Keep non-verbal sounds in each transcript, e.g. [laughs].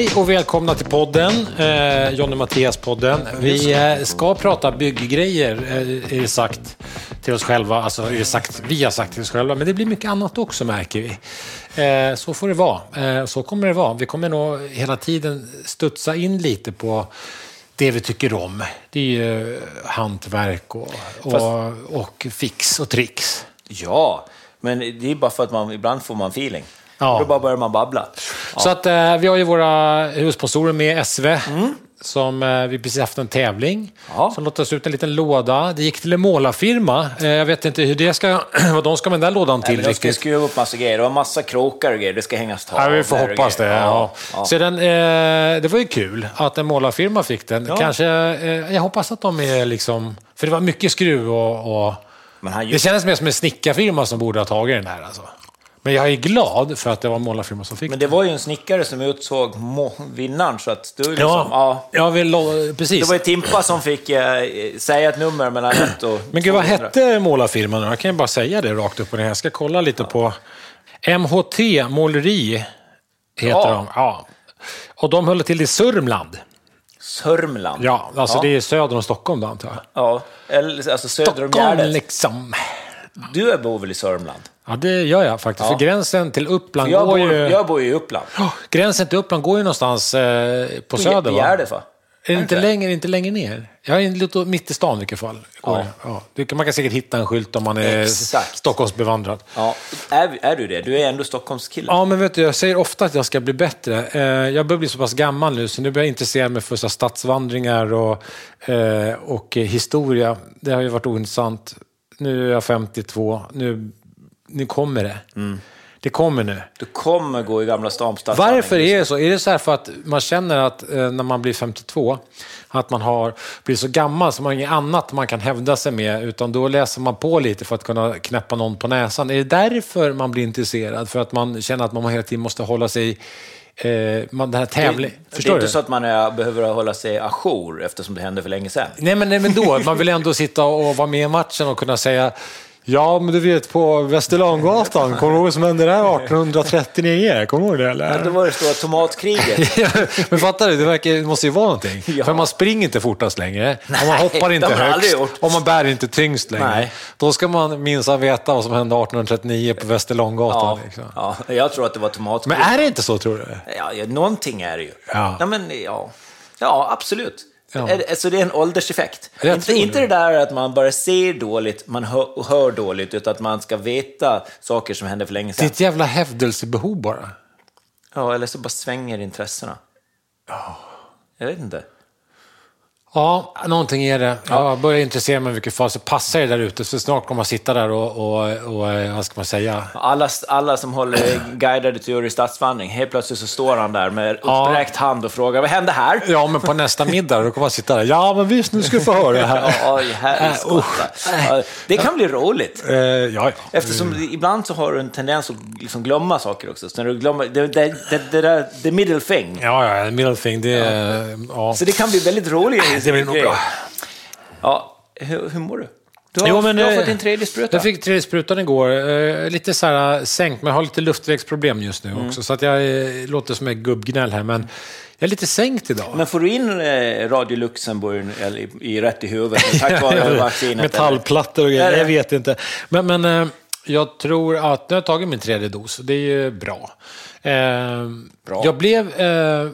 Hej och välkomna till podden, eh, Jonny Mattias-podden. Vi eh, ska prata bygggrejer, eh, är det sagt till oss själva. Alltså är det sagt, vi har sagt till oss själva, men det blir mycket annat också märker vi. Eh, så får det vara, eh, så kommer det vara. Vi kommer nog hela tiden studsa in lite på det vi tycker om. Det är ju hantverk och, och, Fast- och fix och tricks. Ja, men det är bara för att man ibland får man feeling. Ja. Då bara börjar man babbla. Så att eh, vi har ju våra hussponsorer med SV. Som eh, vi precis haft en tävling. Ja. Som lottades ut en liten låda. Det gick till en målarfirma. Eh, jag vet inte hur det ska, [clears throat] vad de ska med den där lådan Nej, till men de ska skruva upp massa grejer. Det var massa krokar och grejer. Det ska hängas tavlor Ja, vi får hoppas det. Ja. Ja. Så den, eh, det var ju kul att en målarfirma fick den. Ja. Kanske, eh, jag hoppas att de är liksom... För det var mycket skruv och... och det kändes mer som en snickarfirma som borde ha tagit den här. Alltså. Men jag är glad för att det var en målarfirma som fick men det var ju en snickare som utsåg vinnaren, så att du liksom, ja. Ja, jag vill, precis. Det var ju Timpa som fick eh, säga ett nummer mellan ett och [clears throat] Men gud, vad 200. hette målarfirman? Jag kan ju bara säga det rakt upp och ner. Jag ska kolla lite på... MHT Måleri heter Ja. de. Ja. Och de höll till i Sörmland. Sörmland. Ja, alltså Ja. det är söder om Stockholm då, antar jag. Ja, eller alltså söder om Stockholm Gärdet. liksom. Du bor väl i Sörmland? Ja, det gör jag faktiskt. Ja. För gränsen till Uppland Jag går bor, ju... jag bor ju i Uppland. Gränsen till Uppland går ju någonstans eh, på söder, I va? Gärdet, va? Är det inte längre, inte längre ner? Jag är lite mitt i stan i vilket fall. Ja. Ja. Man kan säkert hitta en skylt om man är Exakt. Stockholmsbevandrad. Ja, är, är du det? Du är ändå Stockholmskille. Ja, men vet du, jag säger ofta att jag ska bli bättre. Eh, jag börjar bli så pass gammal nu, så nu börjar jag intressera mig för så stadsvandringar och, eh, och historia. Det har ju varit ointressant. Nu är jag 52. Nu, nu kommer det. Det kommer nu. Du kommer gå i Gamla stan. Varför är det så? Är det så här för att man känner att eh, när man blir 52, att man har blivit så gammal så man har inget annat man kan hävda sig med, utan då läser man på lite för att kunna knäppa någon på näsan. Är det därför man blir intresserad? För att man känner att man hela tiden måste hålla sig... Eh, man, den här tävlingen... Det, det Förstår är du? inte så att man är, behöver hålla sig ajour eftersom det hände för länge sedan. Nej men, nej, men då, man vill ändå sitta och vara med i matchen och kunna säga Ja, men du vet på Västerlånggatan, kommer du ihåg vad som hände där 1839? Kommer du ihåg det eller? Men då var det stora tomatkriget. [laughs] Men fattar du, det, verkar, det måste ju vara någonting. [laughs] Ja. För man springer inte fortast längre, och man hoppar inte högst, och man bär inte tyngst längre. Nej. Då ska man minsann veta vad som hände 1839 på Västerlånggatan. Ja, Liksom. ja, jag tror att det var tomatkrig. Men är det inte så, tror du? Ja, ja, någonting är det ju. Ja. Ja, men, ja. ja absolut. Ja. Så det är en ålderseffekt. Inte, inte det. där att man bara ser dåligt, man hör, hör dåligt, utan att man ska veta saker som hände för länge Det är sedan. ett jävla hävdelsebehov bara. Ja, eller så bara svänger intressena. Jag vet inte. Ja, någonting är det. Jag börjar intressera mig vilket fall, så passar det där ute. Så snart kommer man sitta där och, och, och eh, vad ska man säga? Alla, alla som håller guidade turer i stadsvandring, helt plötsligt så står han där med Ja. uppräckt hand och frågar vad hände här? Ja, men på nästa middag då kommer man sitta där. Ja, men visst, nu ska du få höra det här. [laughs] Ja, här Äh, ja, Det kan bli roligt. Eh, ja, ja. Eftersom ibland så har du en tendens att liksom glömma saker också. Så när du glömmer, det, det, det, det där, the middle thing. Ja, ja, middle thing, det är... Ja. Så det kan bli väldigt roligt. Det blir nog bra. Ja, hur, hur mår du? Du har, Jo, men, du har eh, fått din tredje spruta. Jag fick tredje sprutan igår. Eh, lite så här sänkt, men jag har lite luftvägsproblem just nu Mm. också. Så att jag eh, låter som ett gubbgnäll här, men jag är lite sänkt idag. Men får du in eh, Radio Luxemburg i, i rätt i huvudet tack [laughs] vare vaccinet? Metallplattor och grejer, jag vet inte. Men, men eh, jag tror att nu har jag tagit min tredje dos, det är ju bra. Eh, Bra. Jag blev... Eh,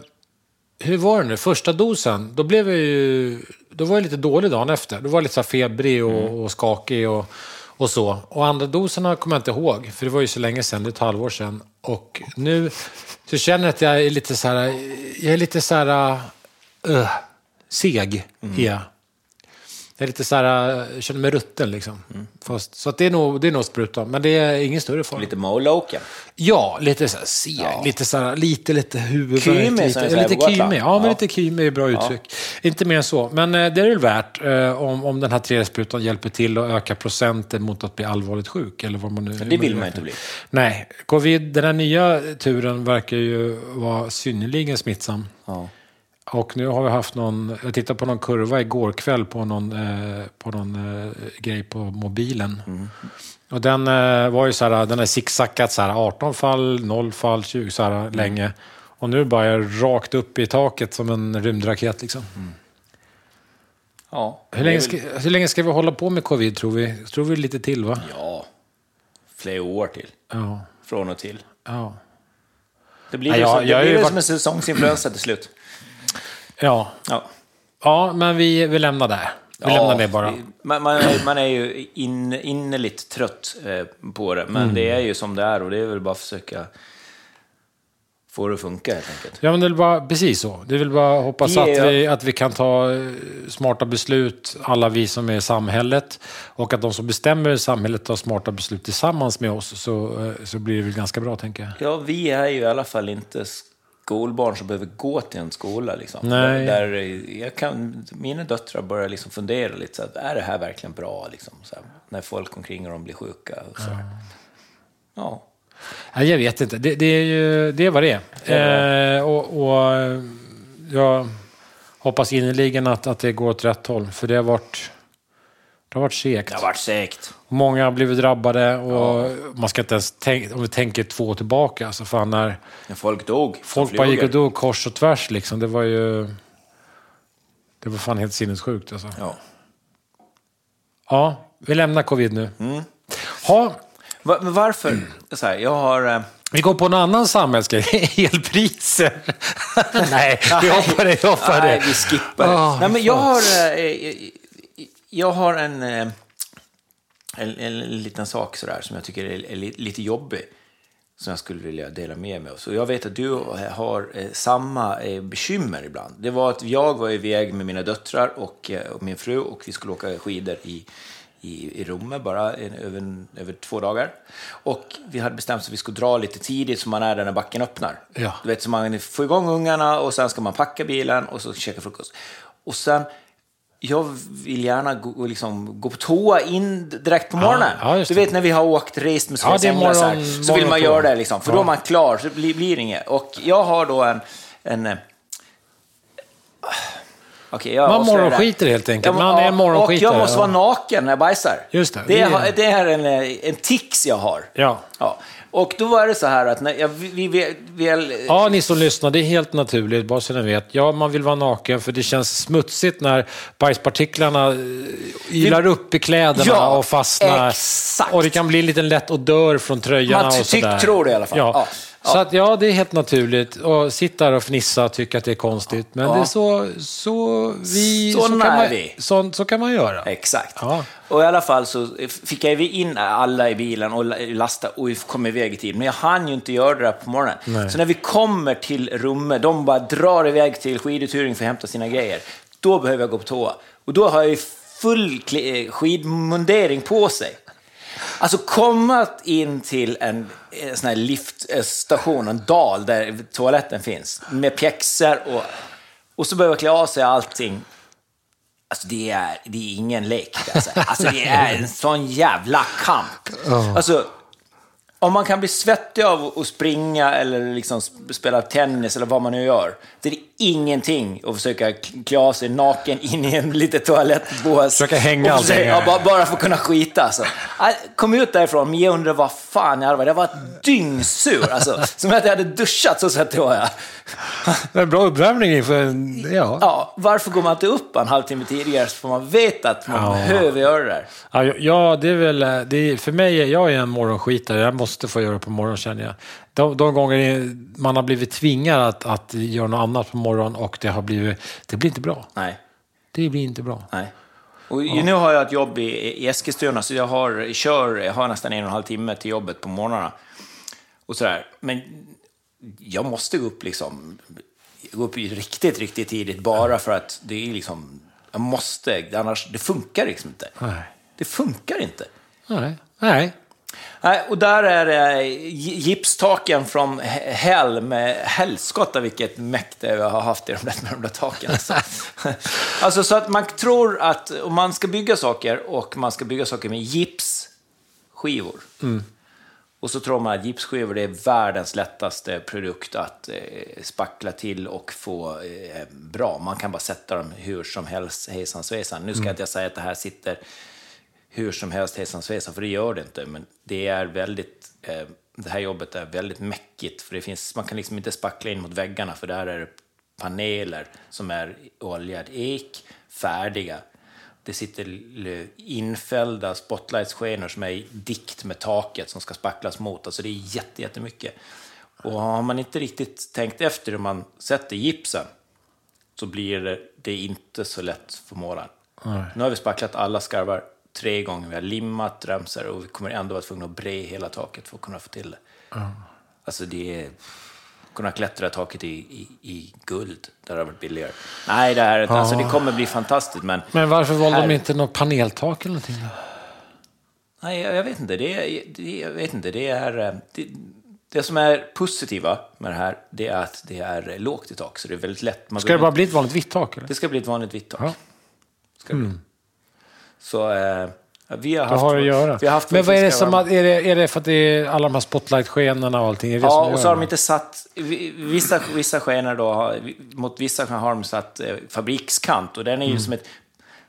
hur var det nu? Första dosen, då blev jag ju... Då var jag lite dålig dagen efter. Då var jag lite så febrig och, Mm. och skakig och, och så. Och andra doserna kommer jag inte ihåg, för det var ju så länge sedan, det är ett halvår sedan. Och nu så känner jag att jag är lite så här... Jag är lite så här... Uh, seg, Mm. är jag. Jag är lite så här, jag känner mig rutten liksom. Mm. Fast, så att det är nog, det är nog sprutan, men det är ingen större fara. Lite Moloken. Ja, lite så här seg, Ja. lite så här, lite, lite huvudvärk. Kymig, lite, som lite på Gotland. kymig. Ja, men Ja. lite kymig är bra uttryck. Inte mer än så. Men eh, det är väl värt eh, om, om den här tredje sprutan hjälper till att öka procenten mot att bli allvarligt sjuk. Eller vad man nu, Det vill man inte bli. Nej, covid, den här nya turen verkar ju vara synnerligen smittsam. Ja. Och nu har vi haft någon, jag tittade på någon kurva igår kväll på någon, eh, på någon eh, grej på mobilen. Och den eh, var ju så här, den har zigzackat så här 18 fall, 0 fall, 20 så här länge. Och nu bara är rakt upp i taket som en rymdraket liksom. Ja, Hur, länge ska, hur länge ska vi hålla på med covid tror vi? Tror vi lite till va? Ja, flera år till. Ja. Från och till. Ja. Det blir Nej, ju jag- som, det jag har blir ju ju varit- som en säsongsinfluensa till slut. Ja, Ja. ja men vi, vi lämnar det. Vi lämnar det bara. Man, man, är, man är ju in, innerligt trött eh, på det, men Mm. det är ju som det är och det är väl bara att försöka få det att funka helt enkelt. Ja, men det är bara precis så. Det är väl bara hoppas Vi att, vi, att vi kan ta eh, smarta beslut, alla vi som är i samhället. Och att de som bestämmer i samhället tar smarta beslut tillsammans med oss. Så, eh, så blir det väl ganska bra, tänker jag. Ja, vi är ju i alla fall inte skolbarn som behöver gå till en skola. Liksom. Där, där jag kan, mina döttrar börjar liksom fundera lite, så att, är det här verkligen bra? Liksom, här, när folk omkring dem blir sjuka. Och så. Ja. Nej, jag vet inte. Det, det är ju det är vad det är. Eh, och, och jag hoppas innerligen att, att det går åt rätt håll. För det har varit, det har varit segt. Det har varit segt. Många har blivit drabbade och man ska inte ens tänka, om vi tänker två tillbaka, alltså fan när När folk dog. folk bara gick och dog kors och tvärs liksom, det var ju... Det var fan helt sinnessjukt alltså. Ja. Ja, vi lämnar covid nu. Mm. Ja, Va- varför? Så här, jag har... eh, vi går på en annan samhällsgrej, [laughs] elpriser. [laughs] Nej, vi hoppar det, vi hoppar Nej, det. vi skippar. Ah, Nej, men jag har, eh, jag har en, eh, en, en liten sak sådär som jag tycker är, är li- lite jobbig. Som jag skulle vilja dela med mig av. Så jag vet att du har eh, samma eh, bekymmer ibland. Det var att jag var iväg med mina döttrar och, eh, och min fru och vi skulle åka skidor i, i, i Romme bara en, över, över två dagar. Och vi hade bestämt att vi skulle dra lite tidigt så man är där när backen öppnar. Ja. Du vet, så man får igång ungarna och sen ska man packa bilen och så käka frukost. Och sen, jag vill gärna gå, liksom, gå på toa in direkt på morgonen. ja, just du vet när vi har åkt, rest med Ja, är Sveriges Änglar så, här, så vill man göra det liksom, för då Ja. är man klar, så blir, blir det inget. Och jag har då en... en eh, Okej, jag Man morgonskiter helt enkelt. Ja, Man är ja, morgonskitare, Och jag måste ja. vara naken när jag bajsar. Just det, Det, det är- är, det är en, eh, en tics jag har. Ja. Och då var det så här att när jag, vi, vi, vi, Ja, ni som lyssnar, det är helt naturligt, bara så ni vet. Ja, man vill vara naken för det känns smutsigt när bajspartiklarna eh, ylar upp i kläderna Ja, och fastnar. exakt. Och det kan bli en liten lätt odör från tröjorna Man och sådär. tyck- tror det i alla fall. Ja. Ja. Så att, ja, det är helt naturligt. Och sitta där och fnissa och tycka att det är konstigt. Men Ja. det är så, så vi... Såna kan är man, vi. Så, så kan man göra. Exakt. Ja. Och i alla fall så fick jag vi in alla i bilen och lasta och vi kom iväg i tid. Men jag hann ju inte göra det där på morgonen. Nej. Så när vi kommer till rummet, de bara drar iväg till skiduthyrning för att hämta sina grejer. Då behöver jag gå på toa. Och då har jag ju full eh, skidmundering på sig. Alltså komma in till en sån här liftstation, en dal där toaletten finns, med pjäxor och, och så behöver jag klä av sig allting. Alltså det är, det är ingen lek, säga. Alltså det är en sån jävla kamp. Alltså, om man kan bli svettig av att springa eller liksom sp- spela tennis eller vad man nu gör, det är ingenting att försöka klä av sig naken in i en liten toalettbås. Försöka hänga och försöka, ja, bara, bara för att kunna skita. Alltså. Jag kom ut därifrån, men jag undrar vad fan jag hade varit. Jag var dyngsur. Alltså, som att jag hade duschat, så sett var jag. Det är en bra uppvärmning inför... Ja. Ja, varför går man inte upp en halvtimme tidigare så får man veta att man Ja. behöver göra det där? Ja, ja, det är väl... eh, Det är, för mig, jag är en morgonskitare. Jag måste få göra det på morgonen känner jag. De, de gånger man har blivit tvingad att, att göra något annat på morgonen och det har blivit... Det blir inte bra. Nej. Det blir inte bra. Nej. Och Nu har jag ett jobb i, i Eskilstuna, så jag har, kör, jag har nästan en och en halv timme till jobbet på morgnarna. Och sådär. Men jag måste gå upp liksom, gå upp riktigt, riktigt tidigt bara för att det är liksom, jag måste, annars, det funkar liksom inte. Nej. Det funkar inte. Nej. Nej. Och där är det gi- gipstaken från he- hell med helskotta vilket mäkte jag har haft i de där, med de där taken. Alltså. [laughs] alltså så att man tror att om man ska bygga saker och man ska bygga saker med gipsskivor Och så tror man att gipsskivor det är världens lättaste produkt att eh, spackla till och få eh, bra. Man kan bara sätta dem hur som helst, hejsan svejsan. Nu ska Mm. inte jag säga att det här sitter hur som helst hejsan svejsan, för det gör det inte. Men det är väldigt, eh, det här jobbet är väldigt mäckigt, för det finns, man kan liksom inte spackla in mot väggarna, för där är det paneler som är oljad ek, färdiga. Det sitter infällda spotlightskenor som är i dikt med taket som ska spacklas mot. Alltså det är jätte, jättemycket. Och har man inte riktigt tänkt efter hur man sätter gipsen så blir det, inte så lätt för målaren. Nu har vi spacklat alla skarvar tre gånger. Vi har limmat remsor och vi kommer ändå vara tvungna att bre hela taket för att kunna få till det. Alltså det är... Kunna klättra taket i, i, i guld, där det har varit billigare. Nej, det, här, alltså, det kommer bli fantastiskt, men... Men varför valde Här- de inte något paneltak eller någonting? Då? Nej, jag jag vet inte. Det, det, jag vet inte. Det, är, eh, det, det som är positiva med det här, det är att det är lågt i tak, så det är väldigt lätt. Man Ska det bara bli ett vanligt vitt tak? Eller? det ska bli ett vanligt vitt tak. Ja. Bli. Så eh, vi har haft... har. Vi har haft Men vad är det som varma. att, är det, är det för att det är alla de här spotlight-skenorna och allting? Ja, och så har de inte satt... vi- Vissa, vissa skenor då, mot vissa har de satt eh, fabrikskant och den är ju Mm. som ett...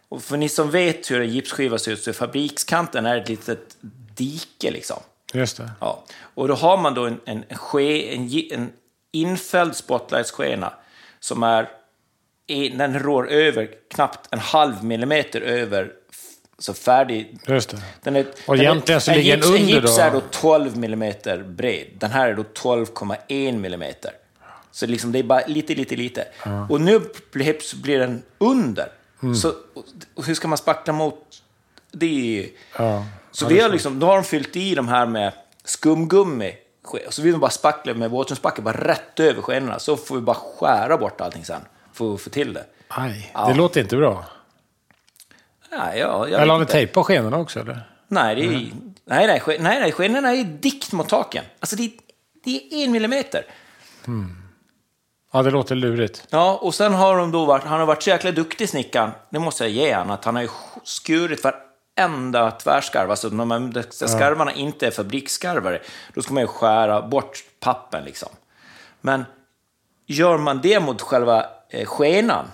Och för ni som vet hur en gipsskiva ser ut så är fabrikskanten är ett litet dike liksom. Just det. Ja. Och då har man då en, en, ske, en, en infälld spotlightskena som är... Den rår över knappt en halv millimeter över så färdig Just det. den är, Och egentligen så en ligger gips, den En under gips då? är då 12 millimeter bred. Den här är då 12,1 millimeter. Så liksom det är bara lite, lite, lite. Och nu blir, den under. Mm. Så hur ska man spackla mot det? Ja. Så vi har liksom, då har de fyllt i de här med skumgummi. Och så vill de bara spackla med våtströmsspackel bara rätt över skenorna. Så får vi bara skära bort allting sen. För att få till det. Aj, Ja. det låter inte bra. Nej, ja, jag Eller har ni tejp på skenorna också? Eller? Nej, det är, nej, nej, nej, nej, skenorna är dikt mot taken. Alltså det, är- det är en millimeter. Ja, det låter lurigt. Ja, och sen har de då varit, han har varit så jäkla duktig snickaren, det måste jag ge han, att han har ju skurit varenda tvärskarv. Alltså när man, de skarvarna inte är fabriksskarvare, då ska man ju skära bort pappen liksom. Men gör man det mot själva eh, skenan,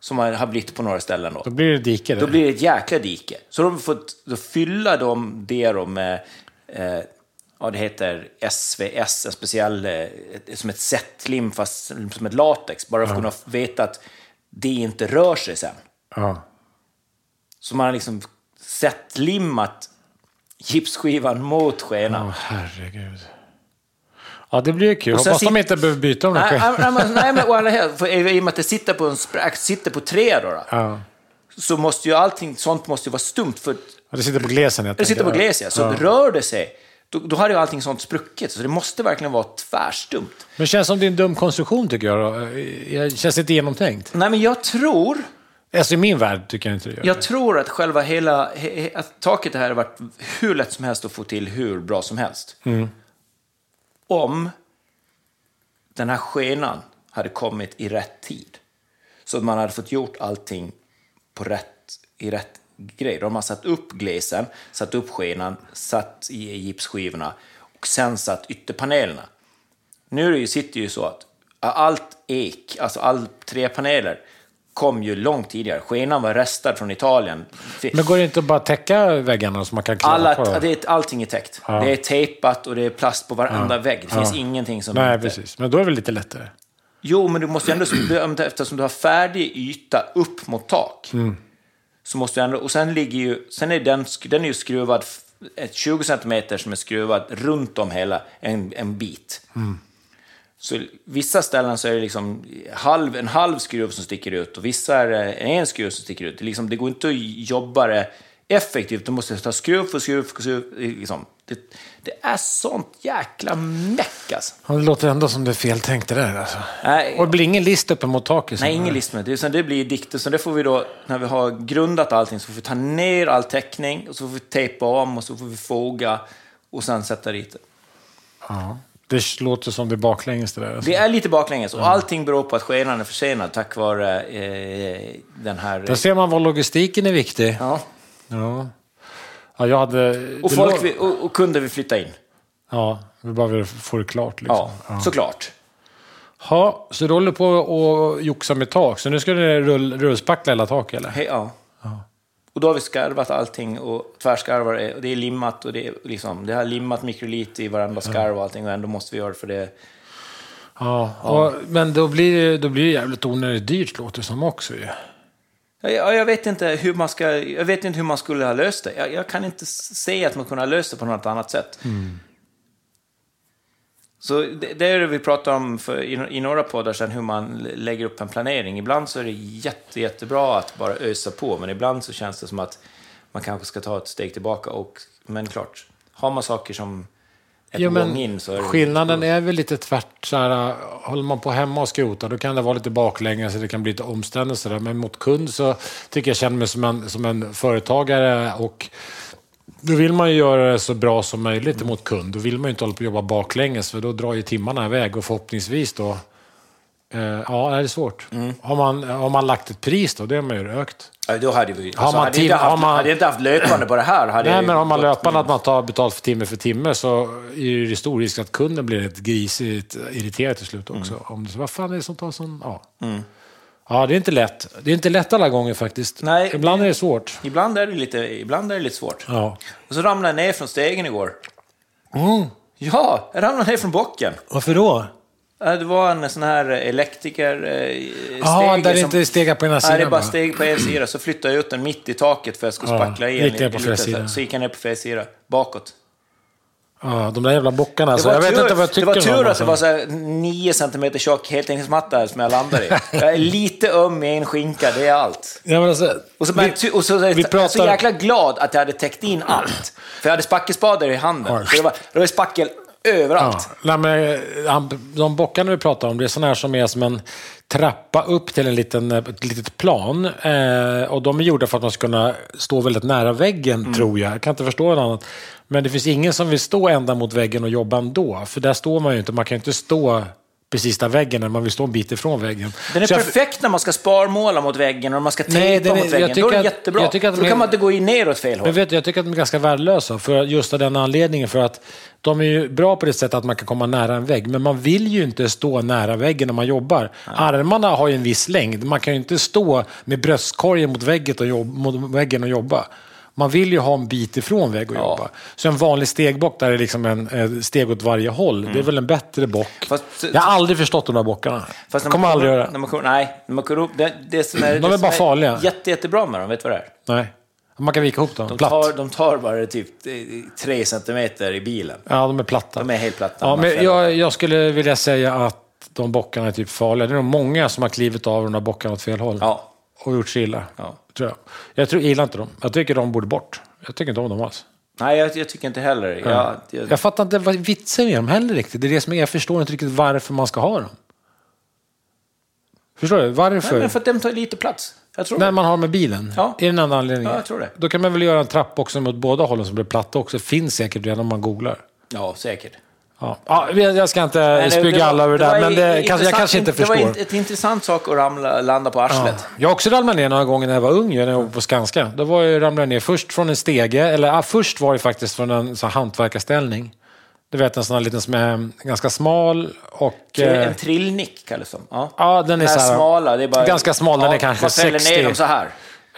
som har blivit på några ställen då, Då blir det dike då blir det ett jäkla dike. Så de fått då fylla de, det då med, eh, ja det heter SVS, en speciell, eh, som ett sättlim fast som ett latex, bara för att kunna veta att det inte rör sig sen. Ja. Så man har liksom sättlimmat gipsskivan mot skenan. Åh, herregud. Ja, det blir ju kul. Och Hoppas de sit- inte behöver byta de där Nej, nej, nej, men sidan, för i och med att det sitter på en spräck, sitter på tre då, då Ja. så måste ju allting sånt måste ju vara stumt för Ja, Det sitter på glesen helt Det sitter på enkelt. gles, ja. Så rör det sig, då, då har ju allting sånt spruckit. Så det måste verkligen vara tvärstumt. Men det känns som det är en dum konstruktion tycker jag. Då. Det känns inte genomtänkt. Nej, men jag tror, Alltså i min värld tycker jag inte det gör. jag tror att själva hela, he, he, att taket här har varit hur lätt som helst att få till hur bra som helst. Om den här skenan hade kommit i rätt tid. Så att man hade fått gjort allting på rätt, i rätt grej. Då har man satt upp glesen, satt upp skenan, satt i gipsskivorna och sen satt ytterpanelerna. Nu är det ju, sitter ju så att allt ek, alltså all trepaneler, kom ju långt tidigare. Skenan var restad från Italien. Men går det inte att bara täcka väggarna så man kan klara Alla, på det är, allting är täckt. Ja. Det är tejpat och det är plast på varenda vägg. Det finns Ja. ingenting som Nej, inte... precis. Men då är det väl lite lättare. Jo, men du måste ju ändå, eftersom du har färdig yta upp mot tak, så måste du ändå, och sen ligger ju, sen är den, den är ju skruvad, ett 20 centimeter som är skruvad runt om hela, en, en bit. Så vissa ställen så är det liksom halv, en halv skruv som sticker ut och vissa är det en skruv som sticker ut. Det, liksom, det går inte att jobba det effektivt, du måste ta skruv för skruv för skruv. Liksom. Det, det är sånt jäkla meck alltså. Ja, det låter ändå som det är fel tänkt det där. Alltså. Nej, Och det blir ingen list uppe mot taket. Nej, ingen list med det. Det blir dikter. Så det får vi då, när vi har grundat allting, så får vi ta ner all täckning och så får vi tejpa om och så får vi foga och sen sätta dit det. Ja. Det låter som det är baklänges det där. Alltså. Det är lite baklänges och allting beror på att skenan är försenad tack vare eh, den här... Där ser man var logistiken är viktig. Ja. Ja. Ja, jag hade... Och, folk vi, och, och kunder vill flytta in. Ja, vi bara vill få det klart. Liksom. Ja, såklart. Ja, så du håller på och joxa med tak. Så nu ska du rull, rullspackla hela taket eller? Hej, ja. Och då har vi skarvat allting och tvärskarvar är, och det är limmat och det är liksom, det har limmat mikrolit i varenda skarv och allting och ändå måste vi göra det för det. Ja, och, men då blir, det- då blir det jävligt onödigt dyrt låter det som också ju. Ja, Jag, vet inte hur man ska, jag vet inte hur man skulle ha löst det. Jag, jag kan inte se att man kunde ha löst det på något annat sätt. Så det, det är det vi pratar om för, i, i några poddar sen, hur man lägger upp en planering. Ibland så är det jätte, jättebra att bara ösa på, men ibland så känns det som att man kanske ska ta ett steg tillbaka. Och, men klart, har man saker som är Jo, men gång in så är det... skillnaden är väl lite tvärt. Så här, håller man på hemma och skrotar då kan det vara lite baklänges så det kan bli lite där. Men mot kund så tycker jag känner mig som en, som en företagare. och då vill man ju göra det så bra som möjligt mot kund. Då vill man ju inte hålla på och jobba baklänges för då drar ju timmarna iväg och förhoppningsvis då... Eh, ja, det är svårt. Mm. Har, man, har man lagt ett pris då, det har man ju rökt. Ja, då hade vi... Har Alltså, man hade, tim- inte haft, har man- hade inte haft löpande på det här hade Nej, men har man löpande att man tar betalt för timme för timme så är det stor risk att kunden blir ett grisigt irriterad till slut också. Mm. Om det, så, vad fan är det som tar sån... Ja. Ja, det är inte lätt. Det är inte lätt alla gånger faktiskt. Nej. Ibland är det svårt. Ibland är det lite, ibland är det lite svårt. Ja. Och så ramlade jag ner från stegen igår. Mm. Ja, jag ramlade ner från bocken. Varför då? Det var en sån här elektriker eh, Ja, där det inte är stegar på ena Nej, sidan. det är bara steg på en [clears throat] sida. Så flyttade jag ut den mitt i taket för att jag skulle spackla i gick ner på lite fel så- sida. Så gick jag ner på fel sida, bakåt. Ja, de där jävla bockarna. Det Alltså. var, Jag vet tur, inte vad jag det tycker var om tur att alltså. det var så här 9 cm tjock heltäckningsmatta som jag landade i. [laughs] Jag är lite öm i en skinka, det är allt. Ja, men alltså, Och så, vi- och så, vi jag är så pratar- jäkla glad att jag hade täckt in allt. För jag hade spackelspadar i handen. Så det, var, det var spackel överallt. Ja, nej, men, de bockarna vi pratar om, det är sådana här som är som en trappa upp till en liten, ett litet plan. Eh, och de är gjorda för att man ska kunna stå väldigt nära väggen, Mm. tror tror jag. Jag kan inte förstå något annat. Men det finns ingen som vill stå ända mot väggen och jobba ändå. För där står man ju inte. Man kan ju inte stå precis där väggen är. Man vill stå en bit ifrån väggen. Den är Så jag- perfekt när man ska sparmåla mot väggen och man ska tejpa mot jag väggen. Då är den jättebra. jag tycker att då kan man inte gå in ner åt fel håll. Men vet jag tycker att de är ganska värdelösa för just av den anledningen. För att de är ju bra på det sättet att man kan komma nära en vägg. Men man vill ju inte stå nära väggen när man jobbar. Armarna har ju en viss längd. Man kan ju inte stå med bröstkorgen mot väggen och jobba. Man vill ju ha en bit ifrån vägg och Ja. jobba. Så en vanlig stegbock där är liksom en eh, steg åt varje håll. Det är väl en bättre bock. Fast- jag har aldrig förstått de där bockarna. Fast när man kommer aldrig göra. När man, kommer- nej, när man kommer upp, det, det som är, De det är bara farliga. Jätte, jättebra med dem, vet du vad det är? Nej. Man kan vika ihop dem. De Platt. tar, de tar bara typ eh, tre centimeter i bilen. Ja, de är platta. De är helt platta. Ja, men jag, jag skulle vilja säga att de bockarna är typ farliga. Det är nog många som har klivit av de där bockarna åt fel håll. Ja. Och gjort sig illa. Ja. Tror jag. jag tror, gillar inte dem. Jag tycker de borde bort. Jag tycker inte om dem alls. Nej, jag, jag tycker inte heller. Jag, jag, Jag fattar inte vad vitsen med dem heller riktigt. Det är det som är, jag förstår inte riktigt varför man ska ha dem. Förstår du? Nej, Varför? men för att de tar lite plats. Jag tror När man har med bilen? Ja. Är den enda anledningen? Ja, jag tror det. Då kan man väl göra en trapp också mot båda hållen som blir platta också. Finns säkert redan om man googlar. Ja, säkert. Ja. Ja, jag ska inte det- spygga alla över det där, men det, kanske, jag kanske inte förstår. Det var ett, ett intressant sak att ramla, landa på arslet. Jag har också ramlat ner några gånger när jag var ung, när jag var på Skanska. Då var jag ramlade ner först från en stege, eller ah, först var det faktiskt från en sån hantverkarställning. Du vet en sån här liten som är ganska smal och... eh, En trillnick kallas de. Ja, Ja, den är här så här- smala. Det är bara, ganska smal, den är kanske man fäller 60. ner dem så här.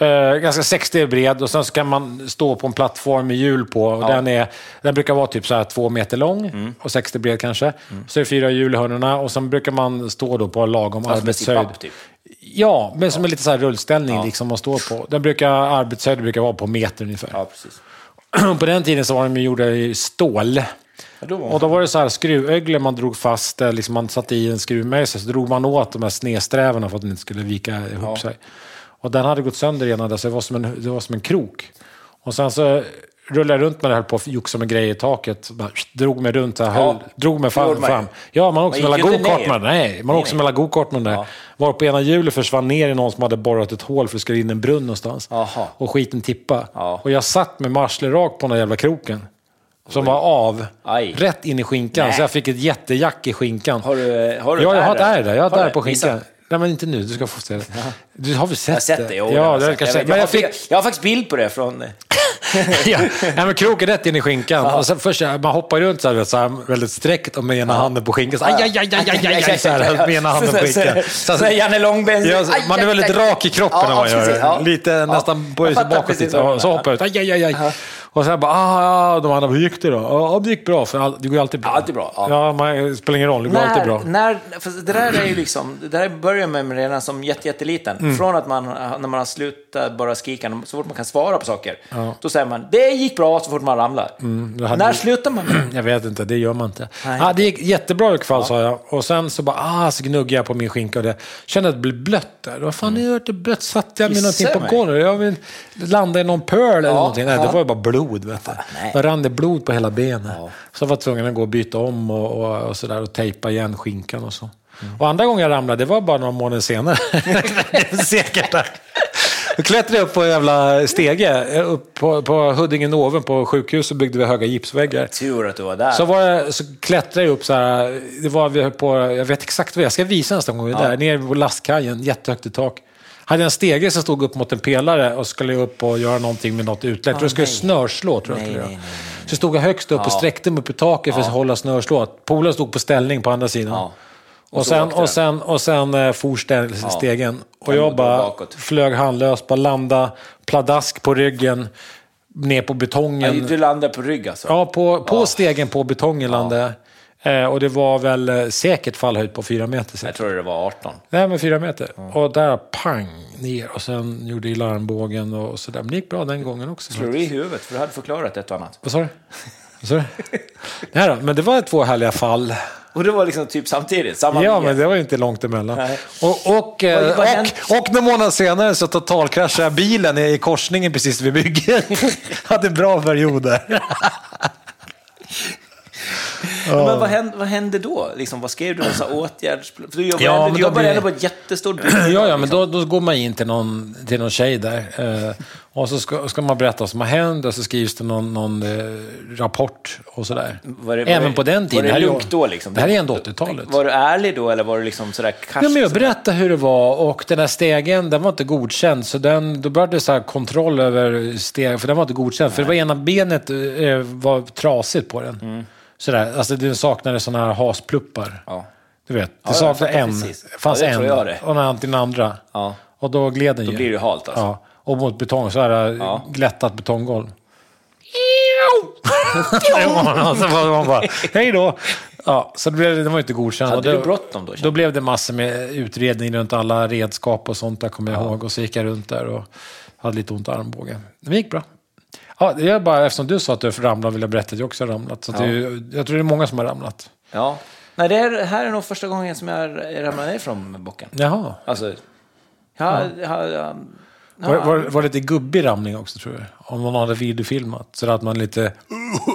Eh, ganska 60 bred och sen så kan man stå på en plattform med hjul på. Och den, är, den brukar vara typ så här två meter lång Mm. och 60 bred kanske. Så är det fyra hjul i hörnorna och sen brukar man stå då på lagom Alltså arbetshöjd. typ. Ja, men som en lite så här rullställning liksom man står på. Den brukar, arbetshöjd brukar vara på meter ungefär. Ja, precis. [clears throat] på den tiden så var de gjorda i stål. Ja, då Och då var det så här skruvöglor man drog fast, eh, liksom man satte i en skruvmejsel, så drog man åt de här snedsträvarna för att den inte skulle vika ihop Ja. sig. Och den hade gått sönder ena så det var som en, det var som en krok. Och sen så rullade jag runt med det, höll på att joxa med grejer i taket. Bara, drog mig runt, här, höll, drog mig fram. fram. Ja, man åkte mellan gokart med den. Nej, man åkte mellan gokart med den där. Ja. Var på ena hjulet försvann ner i någon som hade borrat ett hål för att skulle in en brunn någonstans. Jaha. Och skiten tippa. Ja. Och jag satt med marslet rakt på den där jävla kroken. Som var av, Aj. rätt in i skinkan. Nej. Så jag fick ett jättejack i skinkan. Har du, har du ja, jag har ett där? ärr där. Jag har ett ärr på Visa. Nej, men inte nu. Du ska få se det. Du har väl sett, Jag har sett det, jo, Ja, det kanske. jag, vet, Men jag, jag fick... har, jag har faktiskt bild på det från... [laughs] ja, ja, men kroken rätt in i skinkan. Och sen först, man hoppar runt så här, så här väldigt sträckt och med ena handen på skinkan. Så, aj, aj, aj, aj, aj, aj, aj, så här, [laughs] med ena handen på skinkan. Så, så, Janne Långben. Ja, så, man är väldigt rak i kroppen när man gör det. Lite nästan böjer sig bakåt lite. Så hoppar jag ut. Aj, aj, aj, aj. Och sen bara, ah, ja, de andra, hur gick det då? Ja, det gick bra, för all, det går ju alltid bra. Alltid bra. Ja, ja man, det spelar ingen roll, det går när, alltid bra. När, för det där är ju liksom, det där börjar med redan som jätte, jätteliten. Mm. Från att man, när man har slutat bara skrika, så fort man kan svara på saker, ja. då säger man, det gick bra så fort man ramlar. Mm, när du... slutar man med [clears throat] Jag vet inte, det gör man inte. Ah, det gick jättebra i alla fall, ja. sa jag. Och sen så bara, ah, så gnuggade jag på min skinka och det. Kände att det blev blött där. Vad fan, mm. det blött? Satt jag med någonting på golvet? Jag landade i någon pöl eller ja, någonting. Nej, det var ju bara blod, vet du. Nej. Då rann det blod på hela benet. Ja. Så jag var tvungen att gå och byta om och, och, och, så där, och tejpa igen skinkan och så. Mm. Och andra gången jag ramlade, det var bara några månader senare. [laughs] [laughs] Säkert. Då klättrade jag upp på en jävla stege. Upp på, på Huddinge Novum på sjukhuset byggde vi höga gipsväggar. Tur att du var där. Så, var jag, så klättrade jag upp så här. Det var vi på, jag vet exakt vad jag ska visa nästa gång vi är ja. där. Nere på lastkajen, jättehögt i tak hade en stege som stod upp mot en pelare och skulle upp och göra någonting med något utlägg. Ah, jag skulle snörslå, tror jag. Nej, nej, nej, Så stod jag högst upp och sträckte mig upp i taket för att hålla snörslået. Polaren stod på ställning på andra sidan. Ja. Och, sen, och, sen, och sen uh, for stegen. Och jag bara flög handlöst, bara landa pladask på ryggen, ner på betongen. Ja, du landade på rygg alltså? Ja, på, på stegen på betongen landade jag. Eh, och det var väl eh, säkert fallhöjd på fyra meter. Jag tror det var 18. Nej, men fyra meter. Mm. Och där pang ner och sen gjorde i larmbågen och sådär. Men det gick bra den gången också. Slår du i huvudet? För du hade förklarat ett och annat. Vad sa du? [laughs] Du? Nej då, men det var två härliga fall. Och det var liksom typ samtidigt? Samma ja, men det var ju inte långt emellan. Och, och, eh, och, och, och några månader senare så totalkraschade jag bilen i korsningen precis vid bygget. [laughs] hade en bra period där. Ja. Men vad hände, vad hände då? Liksom, vad skrev du? Massa åtgärdsplan? Du jobbar, ja, du jobbar blir... ändå på ett jättestort. [clears throat] Ja, ja, men då, då går man in till någon, till någon tjej där. Eh, och så ska, ska, man berätta vad som har hänt och så skrivs det någon, någon eh, rapport och sådär. Var det, var Även det, på den tiden. Var det lugnt då? Liksom? Det här är ändå 80-talet. Var du ärlig då eller var du liksom sådär karsk? Ja, men jag berättade hur det var och den där stegen, den var inte godkänd. Så den, då började det så kontroll över stegen, för den var inte godkänd. Nej. För det var ena benet eh, var trasigt på den. Mm. Sådär, alltså den saknade sådana här haspluppar. Ja. Du vet, det ja, saknade en. Det fanns ja, en och till den andra. Ja. Och då gled den Då ju. blir det halt alltså. Ja. Och mot betong, så här ja. glättat betonggolv. så [laughs] var man bara, hej då. Ja, så det, blev, det var inte godkänt. Hade du bråttom då? Då blev det massor med utredning runt alla redskap och sånt där, kommer jag ja. ihåg. Och så gick jag runt där och hade lite ont i armbågen. Det gick bra. Ja, det är bara eftersom du sa att du ramlade vill jag berätta att jag också har ramlat. Så ja. det, jag tror det är många som har ramlat. Ja. Nej, det här, här är nog första gången som jag ramlar ner från bocken. Jaha. Alltså, jag, ja. jag, var, var, var det lite gubbig ramling också tror jag? Om någon hade videofilmat. Så att man lite...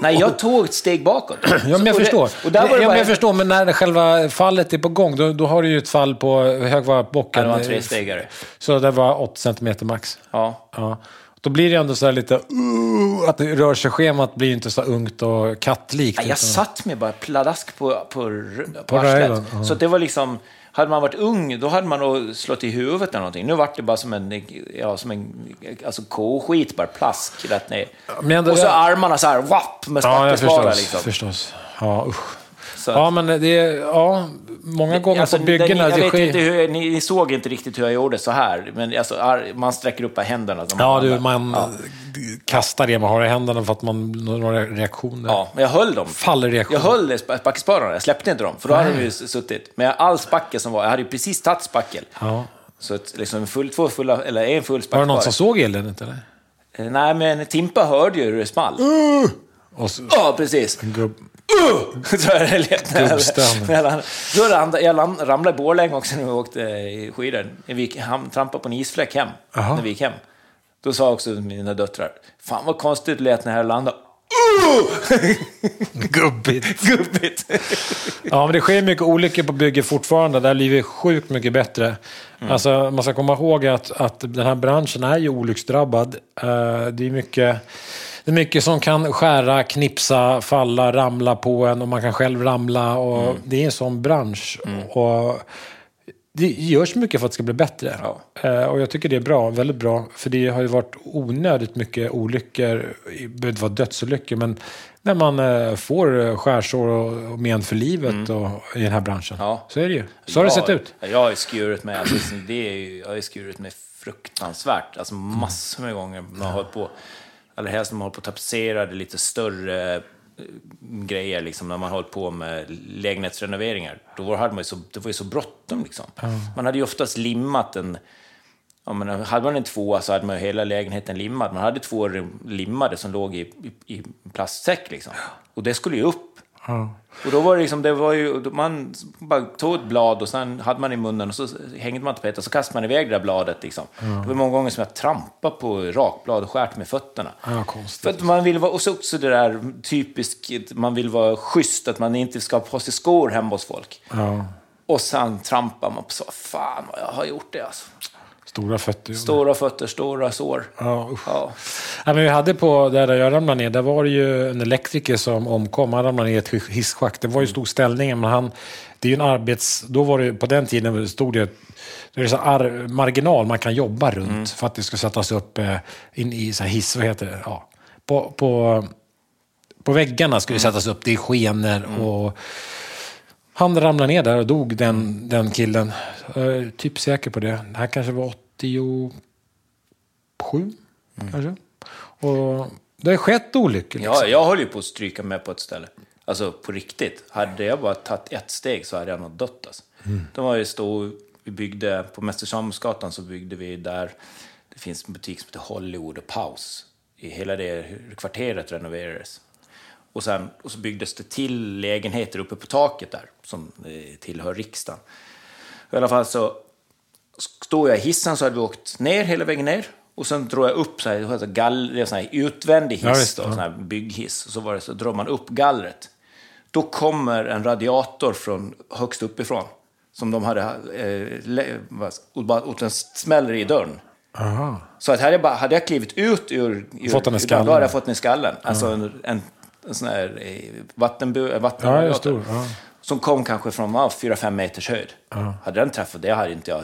Nej, jag tog ett steg bakåt. [clears throat] ja, men jag förstår. Var det ja, men jag förstår, men när själva fallet är på gång, då, då har du ju ett fall på högvarpbocken. Ja, det var en trestegare. Så det var 8 cm max. Ja. ja. Då blir det ändå så lite... Uh, att rör sig schemat blir inte så ungt och kattlikt. Ja, jag satt med bara pladask på, på, på, på arslet. Uh. Så det var liksom... Hade man varit ung, då hade man nog slått i huvudet eller någonting. Nu vart det bara som en, ja, som en alltså koskit, bara plask rätt ner. Och så jag... armarna så här, wapp, med spackelsparar. Ja, liksom. förstås. Ja, usch. Ja, men det är, ja, många gånger alltså, på byggena... Jag vet inte hur, ni, ni, såg inte riktigt hur jag gjorde så här, men alltså, man sträcker upp händerna. Ja, du, man ja. kastar det man har i händerna för att man några reaktioner. Ja, men jag höll dem. Fallreaktioner. Jag höll spackelspadarna, jag släppte inte dem, för då Nej. hade de ju suttit. Men all spackel som var, jag hade ju precis tagit spackel. Ja. Så att, liksom full, två fulla, eller en full spackel Var det någon som såg eländet eller? Eh, nej, men Timpa hörde ju hur det small. Uh! Så, ja, precis. Uh! [laughs] Så är det lätt. Mellan, då ramlade, jag ramlade i Borlänge också när vi åkte skidor. Vi trampade på en isfläck hem, Aha. när vi gick hem. Då sa också mina döttrar, fan vad konstigt det lät när jag landade. Uh! [laughs] Gubbigt. Gubbigt. ja, men det sker mycket olyckor på bygge fortfarande. Där livet är sjukt mycket bättre. Mm. Alltså, man ska komma ihåg att, att den här branschen är ju olycksdrabbad. Uh, det är mycket det är mycket som kan skära, knipsa, falla, ramla på en och man kan själv ramla. Och mm. Det är en sån bransch. Mm. Och det görs mycket för att det ska bli bättre. Ja. Eh, och jag tycker det är bra, väldigt bra. För det har ju varit onödigt mycket olyckor, det behöver inte vara dödsolyckor, men när man eh, får eh, skärsår och, men för livet och, i den här branschen. Mm. Ja. Så är det ju. Så har det sett ut. Jag har ju skurit mig, alltså, det är ju, jag har skurit mig fruktansvärt, alltså massor med gånger. Man har hållit på, allra helst när man håller på och tapetserade lite större eh, grejer, liksom, när man hållit på med lägenhetsrenoveringar. Då hade man ju så, det var ju så bråttom liksom. Man hade ju oftast limmat en, Ja, men hade man en tvåa så hade man ju hela lägenheten limmad. Man hade två limmade som låg i, i, i plastsäck liksom. Och det skulle ju upp. Och då var det liksom, det var ju, man bara tog ett blad och sen hade man i munnen och så hängde man tapeten och så kastade man iväg det där bladet liksom. Det var många gånger som jag trampade på rakblad och skärt med fötterna. Ja, konstigt. För att man vill vara, och så också det där typiskt, man vill vara schysst, att man inte ska ha på sig skor hemma hos folk. Ja. Och sen trampar man på så, fan vad jag har gjort det alltså. Stora fötter. Stora fötter, stora sår. Ja. Ja. Ja, men vi hade på, där jag ramlade ner, där var det ju en elektriker som omkom. Han ramlade ner i ett hisschakt. Det var ju stor ställning, men han... Det är ju en arbets... Då var det på den tiden stod det... Det är så ar, marginal man kan jobba runt för att det ska sättas upp eh, in i så hiss, vad heter det? Ja. På, på, på väggarna skulle det sättas upp, det är skenor och... Han ramlade ner där och dog, den, den killen. Jag är typ säker på det. Det här kanske var 87, kanske. Och det har skett olyckor. Liksom. Ja, jag höll ju på att stryka med på ett ställe. Alltså på riktigt. Hade jag bara tagit ett steg så hade jag nog dött. Alltså. De var ju stå, vi byggde, på Mäster Samuelsgatan så byggde vi där, det finns en butik som heter Hollywood och Paus. I hela det kvarteret renoverades. Och, sen, och så byggdes det till lägenheter uppe på taket där, som eh, tillhör riksdagen. I alla fall så står jag i hissen så hade vi åkt ner hela vägen ner. Och sen drar jag upp så här, det gall, det är sån här utvändig hiss, Ja, visst, då, ja. sån här bygghiss. Så, var det, så drar man upp gallret. Då kommer en radiator från högst uppifrån. Som de hade, eh, och, bara, och den smäller i dörren. Aha. Så att hade, jag bara, hade jag klivit ut ur, ur Fått den i skallen. Då hade jag fått den i skallen. Alltså en, en, en sån här eh, vattenbu, Ja, vattenradiator. är stor, ja. Som kom kanske från ja, 4-5 meters höjd. Hade den träffat det hade inte jag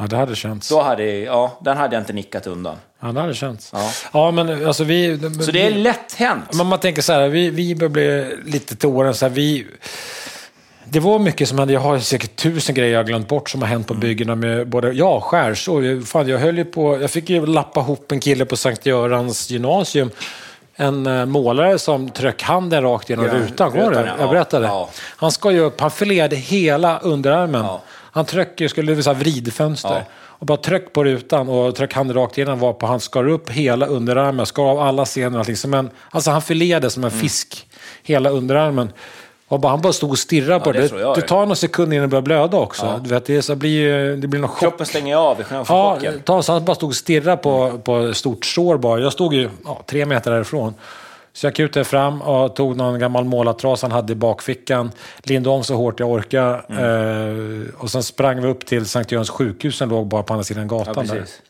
Ja, det hade känts. då hade, ja, den hade jag inte nickat undan. Ja, det hade känts. Ja. Ja, men alltså vi... Så det är lätt hänt. Men man tänker så här, vi, vi börjar bli lite till åren så här, vi... Det var mycket som hände. Jag har säkert tusen grejer jag har glömt bort som har hänt på byggena med både, ja, skärsår. Fan, jag höll ju på, jag fick ju lappa ihop en kille på Sankt Görans gymnasium. En eh, målare som tryck handen rakt genom Ja, rutan. Ihåg ja. Jag berättade. Ja. Han skar ju upp, han filerade hela underarmen. Ja. Han tryck, skulle visa vridfönster. Ja. Och bara tryck på rutan och tryck handen rakt igenom var på han skar upp hela underarmen, skar av alla senor och allting. Som en, alltså han filerade som en Mm. fisk, hela underarmen. Och bara, han bara stod och stirrade på det det. Det, det. tar några sekunder innan det börjar blöda också. Du vet, det, så blir, det blir någon chock. Kroppen stänger av i Ja, ta, så han bara stod och stirrade på, på stort sår bara. Jag stod ju ja, tre meter därifrån. Så jag kutade fram och tog någon gammal målartras han hade i bakfickan. Lindade om så hårt jag orkade. Mm. Eh, och sen sprang vi upp till Sankt Görans sjukhus som låg bara på andra sidan Ja, gatan. där. precis.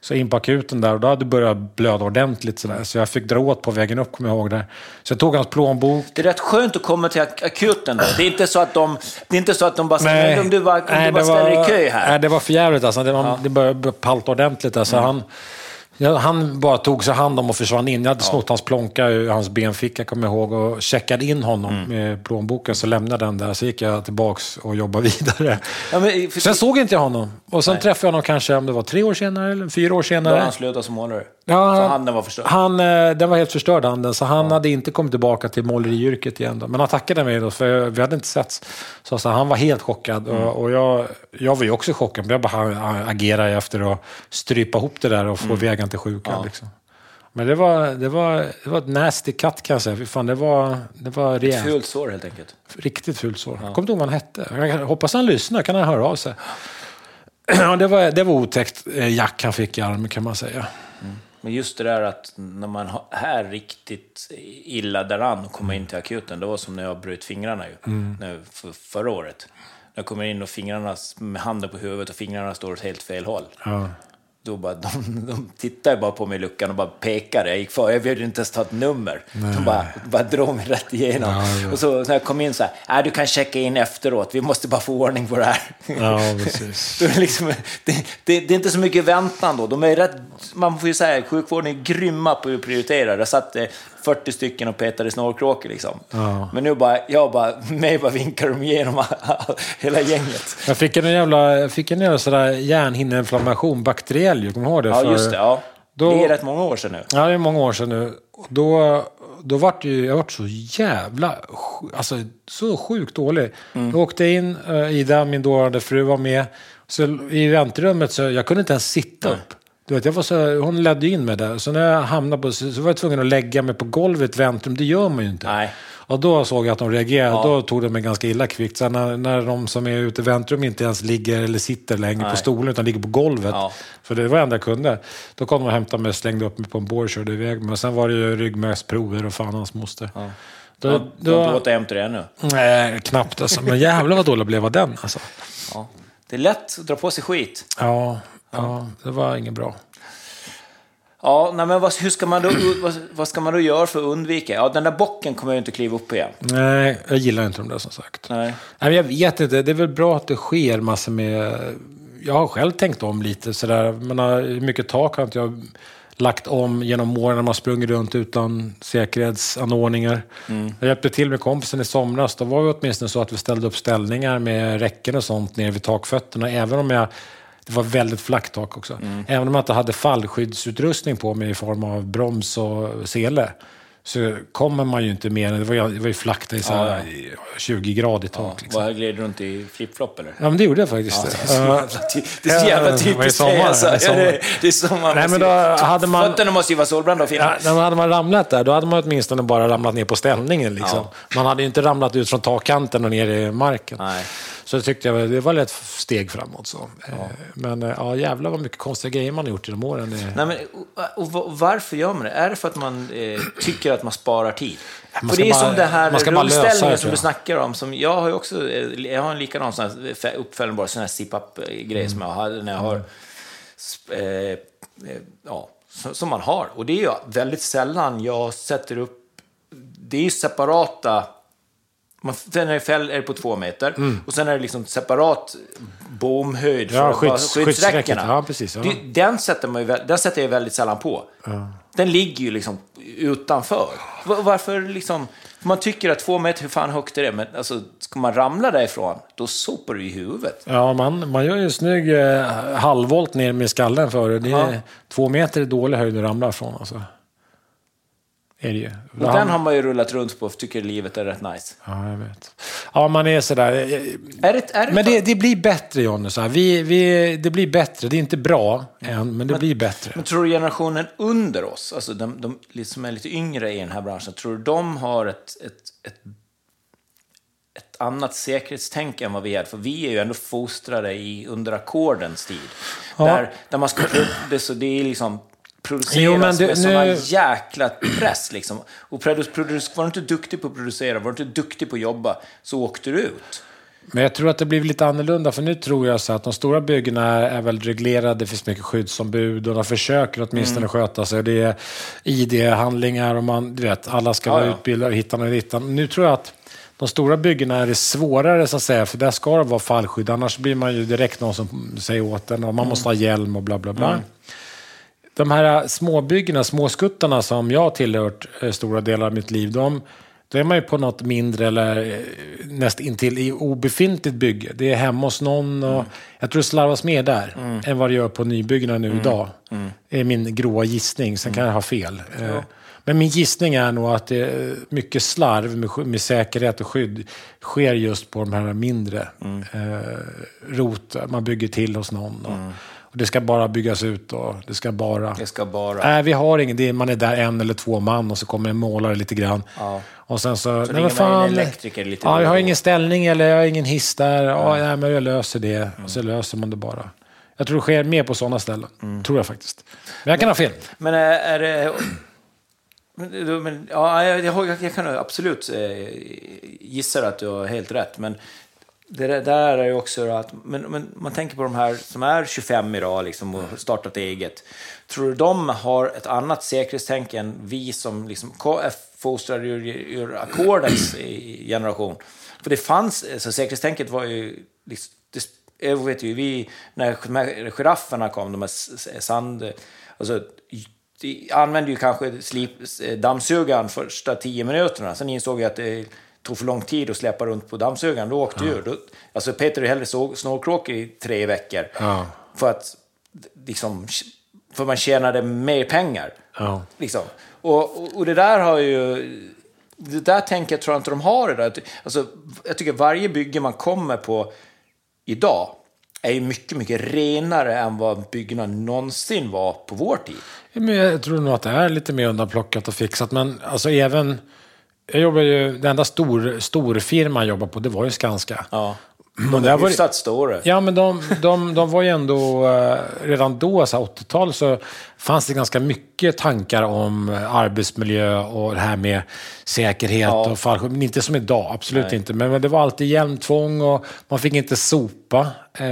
Så in på akuten där och då hade det börjat blöda ordentligt. Sådär. Så jag fick dra åt på vägen upp, kommer jag ihåg. Där. Så jag tog hans plånbok. Det är rätt skönt att komma till ak- akuten då. Det är inte så att de, det är inte så att de bara säger om du bara, om du bara det ställer var- i kö här. Nej, det var för jävligt alltså. Det, var, det började palta ordentligt. Där, Mm. så han, ja, han bara tog sig hand om och försvann in. Jag hade snott hans plånka ur hans benficka, kommer jag ihåg, och checkade in honom Mm. med plånboken. Så lämnade den där, så gick jag tillbaks och jobbade [laughs] vidare. Ja, men, för, Sen såg inte jag honom. Och sen träffade jag honom kanske, om det var tre år senare eller fyra år då senare. har han slutat som målare. Ja, så handen var förstörd. Han, eh, den var helt förstörd handen, så han hade inte kommit tillbaka till måleriyrket igen. Då. Men han tackade mig då, för vi hade inte setts. Så, så han var helt chockad. Mm. Och, och jag, jag var ju också chockad, men jag bara agerade efter att strypa ihop det där och Mm. få vägen till sjukan. Liksom. Men det var, det, var, det var ett nasty cut kan jag säga. Fan, det var, det var rejält. Fult sår helt enkelt. Riktigt fult sår. Jag kommer inte ihåg vad han hette. Jag hoppas han lyssnar, kan han höra av sig. [clears throat] Ja, det, var, det var otäckt eh, jack han fick i armen kan man säga. Men just det där att när man är riktigt illa däran och kommer in till akuten, det var som när jag bröt fingrarna ju, Mm. nu, för, förra året. När jag kommer in och fingrarna med handen på huvudet och fingrarna står åt helt fel håll. Ja. Då bara, de, de tittade bara på mig i luckan och bara pekade. Jag gick för, jag behövde inte ens ta ett nummer. De bara, bara drog mig rätt igenom. Ja, ja. Och så när jag kom in så här, äh, du kan checka in efteråt, vi måste bara få ordning på det här. Ja, precis. [laughs] Då är det, liksom, det, det, det är inte så mycket väntan då. De är rätt, man får ju säga, sjukvården är grymma på att prioritera. Det satt eh, 40 stycken och petade snorkråkor liksom. Ja. Men nu bara, jag bara, [laughs] mig bara vinkar de igenom hela gänget. Jag fick en jävla, jag fick en jävla sådär hjärnhinneinflammation, bakteriell, kommer ihåg det? Ja, just det. Ja. Då- Det är rätt många år sedan nu. Ja, det är många år sedan nu. Då, då vart ju, jag vart så jävla, alltså så sjukt dålig. Mm. Jag åkte in, uh, Ida, min dåvarande fru var med. Så i väntrummet så jag kunde inte ens sitta upp. Du vet, jag var så, hon ledde in mig där. Så när jag hamnade på, så så var jag tvungen att lägga mig på golvet i väntrum. Det gör man ju inte. Nej. Och då såg jag att de reagerade. Ja. Då tog de mig ganska illa kvickt. Sen när, när de som är ute i väntrum inte ens ligger eller sitter längre på Nej. stolen utan ligger på golvet. Ja. För det var det enda jag kunde. Då kom de och hämtade mig, slängde upp mig på en bår och körde iväg mig. Sen var det ju ryggmärgsprover och fan hans moster. Då, Ja, då, Du har inte återhämtat dig ännu. Nej, knappt alltså. Men jävlar vad dålig blev av den alltså. Ja. Det är lätt att dra på sig skit. Ja, ja, det var inget bra. Ja, nej, men vad, hur ska man då, vad, vad ska man då göra för att undvika? Ja, den där bocken kommer jag inte kliva upp igen. Nej, jag gillar inte de där som sagt. Nej. Nej, jag vet inte, det är väl bra att det sker massor med... Jag har själv tänkt om lite sådär. Jag menar, hur mycket tak har inte jag lagt om genom åren när man sprungit runt utan säkerhetsanordningar. Jag hjälpte till med kompisen i somras. Då var det åtminstone så att vi ställde upp ställningar med räcken och sånt nere vid takfötterna. Även om jag... Det var väldigt flackt tak också. Även om jag inte hade fallskyddsutrustning på mig i form av broms och sele. Så kommer man ju inte mer än... Det var ju, det var ju flackt i så här 20 grader i tak. liksom. Vad gled du runt i flipflop eller? Ja, men det gjorde jag faktiskt. Ja, Det är så jävla Ja, var typiskt dig alltså. Ja, det, är sommar. Nej, men måste då ju- hade man- Fötterna måste ju vara solbrända och fina. Ja, hade man ramlat där, då hade man åtminstone bara ramlat ner på ställningen. Liksom. Man hade ju inte ramlat ut från takkanten och ner i marken. Nej. Så det tyckte jag det var ett steg framåt. Så. Eh, Men eh, ja, jävlar vad mycket konstiga grejer man har gjort genom åren. Nej, men, och, och, varför gör man det? Är det för att man eh, tycker att man sparar tid? man för det är bara- som det här rullställningen som du snackar om. Som jag har ju också, eh, jag har en likadan sån här bara sån här zip-up-grej Mm. som jag hade när jag har, sp- eh, ja, som man har. Och det är ju väldigt sällan jag sätter upp, det är ju separata man, sen är det fäll är det på två meter och sen är det liksom separat bomhöjd Mm. Ja, för skydds- skyddsräckena. Ja, precis, ja. Det- Den, sätter man ju, den sätter jag väldigt sällan på. Den ligger ju liksom utanför. Va- Varför liksom... Man tycker att två meter, hur fan högt är det? Men alltså, ska man ramla därifrån, då sopar du i huvudet. Ja, man, man gör ju en snygg eh, halvvolt ner med skallen för det. är, Ja. Två meter är dålig höjd att ramla från. Alltså. Är det ju. Och den har man ju rullat runt på och tycker livet är rätt nice. Ja, jag vet. Ja, man är sådär. eh, Är det, är det Men det, det blir bättre, Jonny. Så här. Vi, vi, det blir bättre. Det är inte bra än, men det blir bättre. Men tror du generationen under oss, alltså de, de som är lite yngre i den här branschen, tror du de har ett, ett, ett, ett annat säkerhetstänk än vad vi är? För vi är ju ändå fostrade i under ackordens tid. Där, där man ska, det, så det är liksom produceras Jo, men det- med nu- jäkla press liksom. Och var du inte duktig på att producera, var du inte duktig på att jobba, så åkte du ut. Men jag tror att det blir lite annorlunda, för nu tror jag så att de stora byggena är, väl reglerade, det finns mycket skyddsombud och de försöker åtminstone Mm. sköta sig. Det är ID-handlingar och man, du vet, alla ska Ja, vara ja. utbildade och hittan och dittan. Nu tror jag att de stora byggena är det svårare, så att säga, för där ska det vara fallskydd, annars blir man ju direkt någon som säger åt en och man måste ha hjälm och bla bla bla. De här småbyggena, småskuttarna som jag har tillhört eh, stora delar av mitt liv, de, då är man ju på något mindre eller eh, näst intill i obefintligt bygge. Det är hemma hos någon och jag tror det slarvas mer där än vad det gör på nybyggena nu idag. Det är min gråa gissning, sen kan jag ha fel. Eh, Men min gissning är nog att det är mycket slarv med, med säkerhet och skydd sker just på de här mindre eh, rot, man bygger till hos någon. Och, och det ska bara byggas ut och det ska bara... Det ska bara... Nej, vi har är, man är där en eller två man och så kommer en målare lite grann. Ja. Och sen så... nej, ringer men fan, en elektriker lite Ja, jag har ingen ställning eller jag har ingen hiss där. Ja, nej, men jag löser det. Och så löser man det bara. Jag tror det sker mer på sådana ställen. Tror jag faktiskt. Men jag kan ha fel. Men är, är det... Men, men, ja, jag, jag, jag kan absolut eh, gissa att du har helt rätt, men det där- är ju också att, men, men man tänker på de här som är 25 idag liksom, och har startat eget. Tror du de har ett annat säkerhetstänk än vi som liksom är eh, fostrade ur, ur ackordens generation? För det fanns, så säkerhetstänket var ju, liksom, det, eh, jag vet ju, vi, när de här girafferna kom, de här eh, sand... Alltså, de använde ju kanske slip, dammsugaren första tio minuterna. Sen insåg jag att det tog för lång tid att släppa runt på dammsugaren. Då åkte ju. Då, alltså Peter är hellre snålkråkor i tre veckor. Ja. För att liksom, för man tjänade mer pengar. Ja. Liksom. Och, och, och det där har ju... Det där tänker jag tror jag inte de har idag. Alltså, jag tycker varje bygge man kommer på idag är ju mycket, mycket renare än vad byggena någonsin var på vår tid. Ja, Men jag tror nog att det är lite mer undanplockat och fixat. Men alltså även... Jag jobbar ju... Den enda stor, storfirman jag jobbade på, det var ju Skanska. Ja. Och där var Hyfsat stora. Ja, men de, de, de var ju ändå... eh, Redan då, så här 80-tal, så fanns det ganska mycket tankar om eh, arbetsmiljö och det här med säkerhet Ja. och fallskärm. Men inte som idag, absolut inte. Men, men det var alltid hjälmtvång och man fick inte sopa. Eh,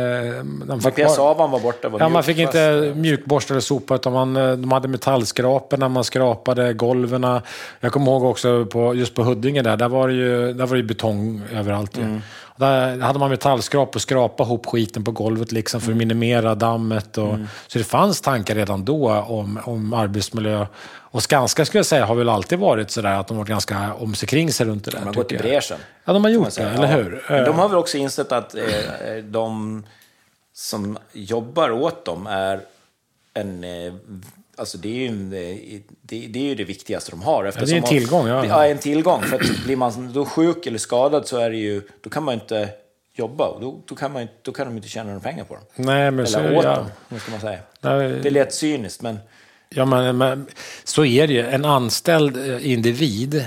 de Mattias Avan var borta. Var Ja, man fick inte mjukborsta eller sopa, utan man, eh, de hade metallskrapor när man skrapade golven. Jag kommer ihåg också på, just på Huddinge där, där var det ju, där var det betong överallt. Mm. Där hade man metallskrap och skrapa ihop skiten på golvet liksom för att minimera dammet. Och, Mm. Så det fanns tankar redan då om, om arbetsmiljö. Och Skanska skulle jag säga har väl alltid varit sådär att de varit ganska om sig kring sig runt det där. De har gått i bräschen. Ja, de har gjort det, säga. eller Ja. hur? Men de Eh, har väl också insett att eh, de som jobbar åt dem är en... Eh, alltså det är ju en, eh, det, det är ju det viktigaste de har. eftersom en man- tillgång, ja. Ja, en tillgång. För att blir man då sjuk eller skadad så är det ju... Då kan man inte jobba. och Då, då, kan, man, då kan de inte tjäna några pengar på dem. Nej, men så, Eller åt ja. dem, hur ska man säga. Nej, Det är lätt cyniskt, men... Ja, men, men så är det ju. En anställd eh, individ, eh,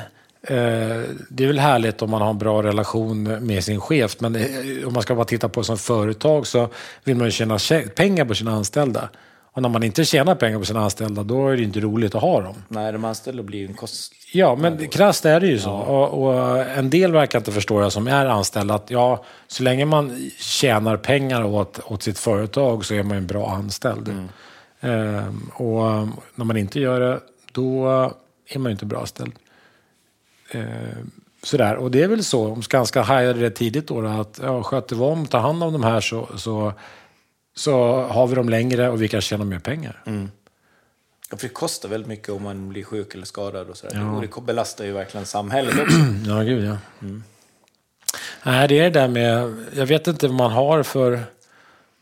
det är väl härligt om man har en bra relation med sin chef, men eh, om man ska bara titta på som företag så vill man ju tjäna pengar på sina anställda. Och när man inte tjänar pengar på sina anställda, då är det inte roligt att ha dem. Nej, de anställda blir ju en kost... Ja, men krasst är det ju så. Och, och en del verkar inte förstå det som är anställda, att ja, så länge man tjänar pengar åt, åt sitt företag så är man en bra anställd. Ehm, och när man inte gör det, då är man ju inte bra anställd. Ehm, sådär, och det är väl så, om Skanska hajade det tidigt då, då att ja, sköter vi om, tar hand om de här så, så, så har vi dem längre och vi kan tjäna mer pengar. Ja, för det kostar väldigt mycket om man blir sjuk eller skadad och sådär. Och det belastar ju verkligen samhället också. [clears throat] Ja, gud ja. Nej, det är det där med... Jag vet inte vad man har för,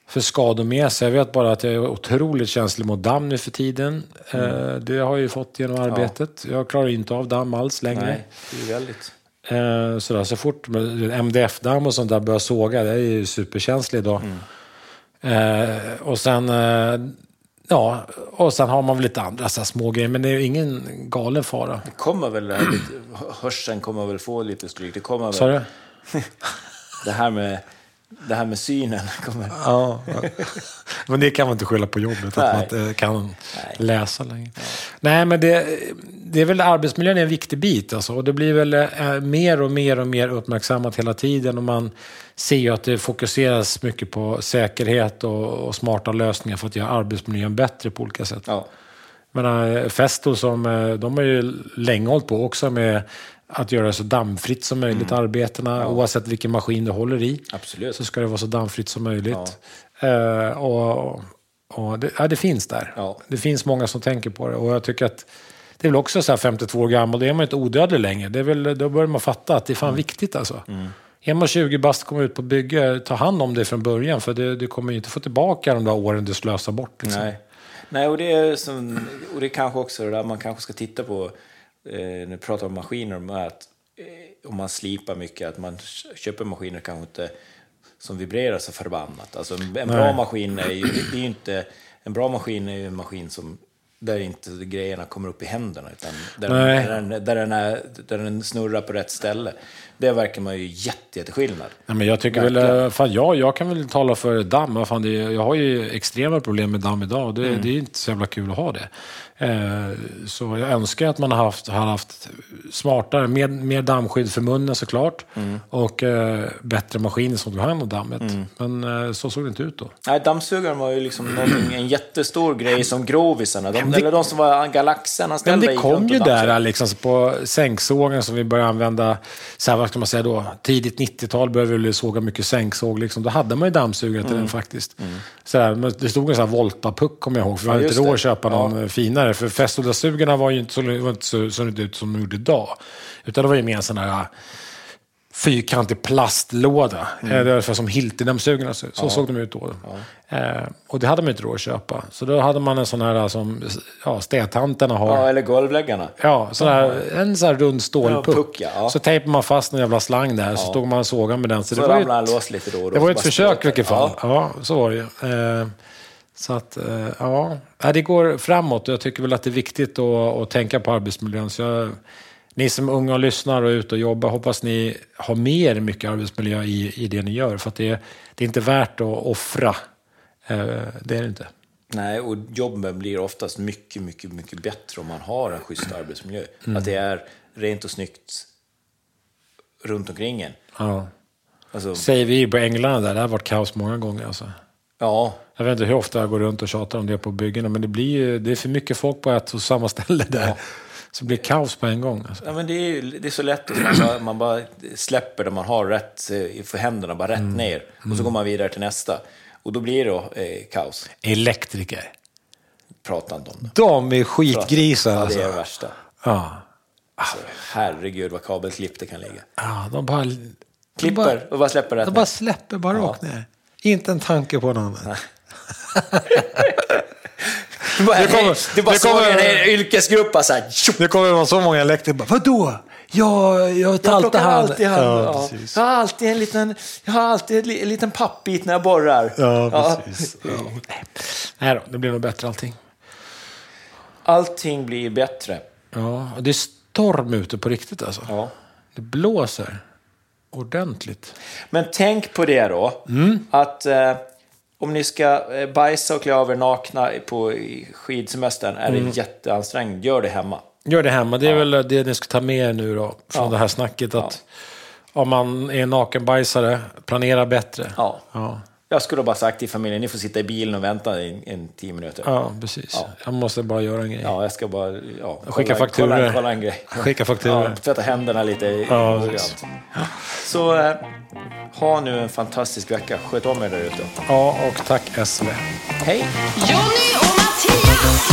för skador med sig. Jag vet bara att jag är otroligt känslig mot damm nu för tiden. Eh, det har jag ju fått genom arbetet. Jag klarar inte av damm alls längre. Nej, det är väldigt... Eh, sådär, så fort MDF-damm och sånt där börjar såga, det är ju superkänslig då. Eh, och sen... Eh, Ja, och sen har man väl lite andra så små grejer, men det är ju ingen galen fara. Det kommer väl, det här lite, hörseln kommer väl få lite stryk. Det kommer Sa väl, du? [laughs] det här med, det här med synen kommer... Ja, men det kan man inte skylla på jobbet, att man inte kan Nej. läsa längre. Nej, men det, det är väl arbetsmiljön är en viktig bit. Alltså, och det blir väl eh, mer och mer och mer uppmärksammat hela tiden. Och man ser ju att det fokuseras mycket på säkerhet och, och smarta lösningar för att göra arbetsmiljön bättre på olika sätt. Ja, Men Festo som, eh, de har ju länge hållit på också med att göra så dammfritt som möjligt, arbetena. Oavsett vilken maskin du håller i absolut. så ska det vara så dammfritt som möjligt. Eh, och och det, ja, det finns där. Ja. Det finns många som tänker på det. Och jag tycker att det är väl också så här 52 år gammal, då är man inte odödlig längre. Det är väl, då börjar man fatta att det är fan viktigt alltså. Är man 20 bast kommer ut på bygge, ta hand om det från början. För det, du kommer ju inte få tillbaka de där åren du slösar bort. Liksom. Nej. Nej, och det är, som, och det är kanske också det där man kanske ska titta på när vi pratar om maskiner, om att eh, om man slipar mycket, att man köper maskiner kanske inte som vibrerar så förbannat. Alltså en, bra Nej. maskin är ju, det är inte, en bra maskin är ju en maskin som där inte grejerna kommer upp i händerna, utan där, Nej. den, där, den är, där den snurrar på rätt ställe. Det verkar man ju jätte, jätteskillnad. Nej, men jag tycker väl, Verkligen. eh, fan, jag, jag kan väl tala för damm. Fan, det, jag har ju extrema problem med damm idag och det, Mm. det är inte så jävla kul att ha det. Eh, så jag önskar att man har haft, har haft smartare, mer, mer dammskydd för munnen såklart. Och eh, bättre maskiner som tog hand om dammet. Men eh, så såg det inte ut då. Nej, dammsugaren var ju liksom en jättestor grej som grovisarna, de, eller de som var galaxen Men det kom ju där liksom, så på sänksågen som vi började använda, så här, vad ska man säga då, tidigt 90-tal började vi såga mycket sänksåg. Liksom. Då hade man ju dammsugare till Mm. den faktiskt. Så här, men det stod en sån här Volta-puck kommer jag ihåg, för vi Ja, hade inte råd att köpa någon Ja. eh, finare. För Festoda-sugarna var ju inte så, var inte så, så ut som de gjorde idag. Utan det var ju mer en sån här eh, fyrkantig plastlåda. Mm. Det var ungefär som Hilti-dammsugarna. Så, så såg de ut då. Eh, och det hade man inte råd att köpa. Så då hade man en sån här som ja, städtanterna har. Ja, eller golvläggarna. Ja, sån här, en sån här rund stålpuck. Ja, puck, ja. Ja. Så tejpade man fast en jävla slang där, så stod man och sågade med den. Så, Så det var ju ramlade han loss lite då och då. det var ett försök i vilket fall. Ja. Ja, så var det ju. Eh, så att, eh, ja. Det går framåt och jag tycker väl att det är viktigt att, att tänka på arbetsmiljön. Så jag, ni som unga och lyssnar och är ute och jobbar, hoppas ni har mer mycket arbetsmiljö i, i det ni gör. För att det, det är inte värt att offra. Eh, det är det inte. Nej, och jobben blir oftast mycket, mycket, mycket bättre om man har en schysst arbetsmiljö. Mm. Att det är rent och snyggt runt omkring en. Ja. Alltså, Säger vi på England där, det har varit kaos många gånger. Alltså. ja, Jag vet inte hur ofta jag går runt och tjatar om det på byggena, men det, blir det är för mycket folk på ett och samma ställe där. Så det blir kaos på en gång. Alltså. ja men det är, det är så lätt att man bara, man bara släpper det man har rätt eh, för händerna, bara rätt Mm. ner. Och så går man vidare till nästa. Och då blir det då, eh, kaos. Elektriker. Prata inte om det. De är skitgrisar Ja, det alltså. är det värsta. Ja. Alltså, herregud vad kabelklipp det kan ligga. ja, de bara... Klipper och bara släpper rätt De ner. bara släpper bara rakt ner. Inte en tanke på någon annan. Du bara, Det kommer- det bara det såg kommer- en hel yrkesgrupp bara så här, tjopp, Det kommer vara så många elektriker bara, vadå? Jag, jag Jag taltar plockar hand. alltid hand. Ja, Ja. Jag har alltid en liten, jag har alltid en, li- en liten pappbit när jag borrar. Ja, precis. Ja. Nej då, det blir nog bättre allting. Allting blir bättre. Ja, det är storm ute på riktigt alltså. Ja. Det blåser ordentligt. Men tänk på det då, Mm. att eh, om ni ska eh, bajsa och klä av er nakna på skidsemestern är Mm. det jätteansträngande. Gör det hemma. Gör det hemma. Det är väl det ni ska ta med er nu då, från Ja. det här snacket. Att om man är nakenbajsare, planera bättre. Ja. Ja, Jag skulle bara sagt till familjen, ni får sitta i bilen och vänta en, en tio minuter. ja precis. Ja. Jag måste bara göra en grej. Ja, jag ska bara ja, Skicka kolla, fakturor. Kolla, kolla en grej. Skicka fakturor. Ja, tvätta händerna lite Ja. Så eh, ha nu en fantastisk vecka. Sköt om er där ute. Ja, och tack SV. Hej! Jonny och Mattias!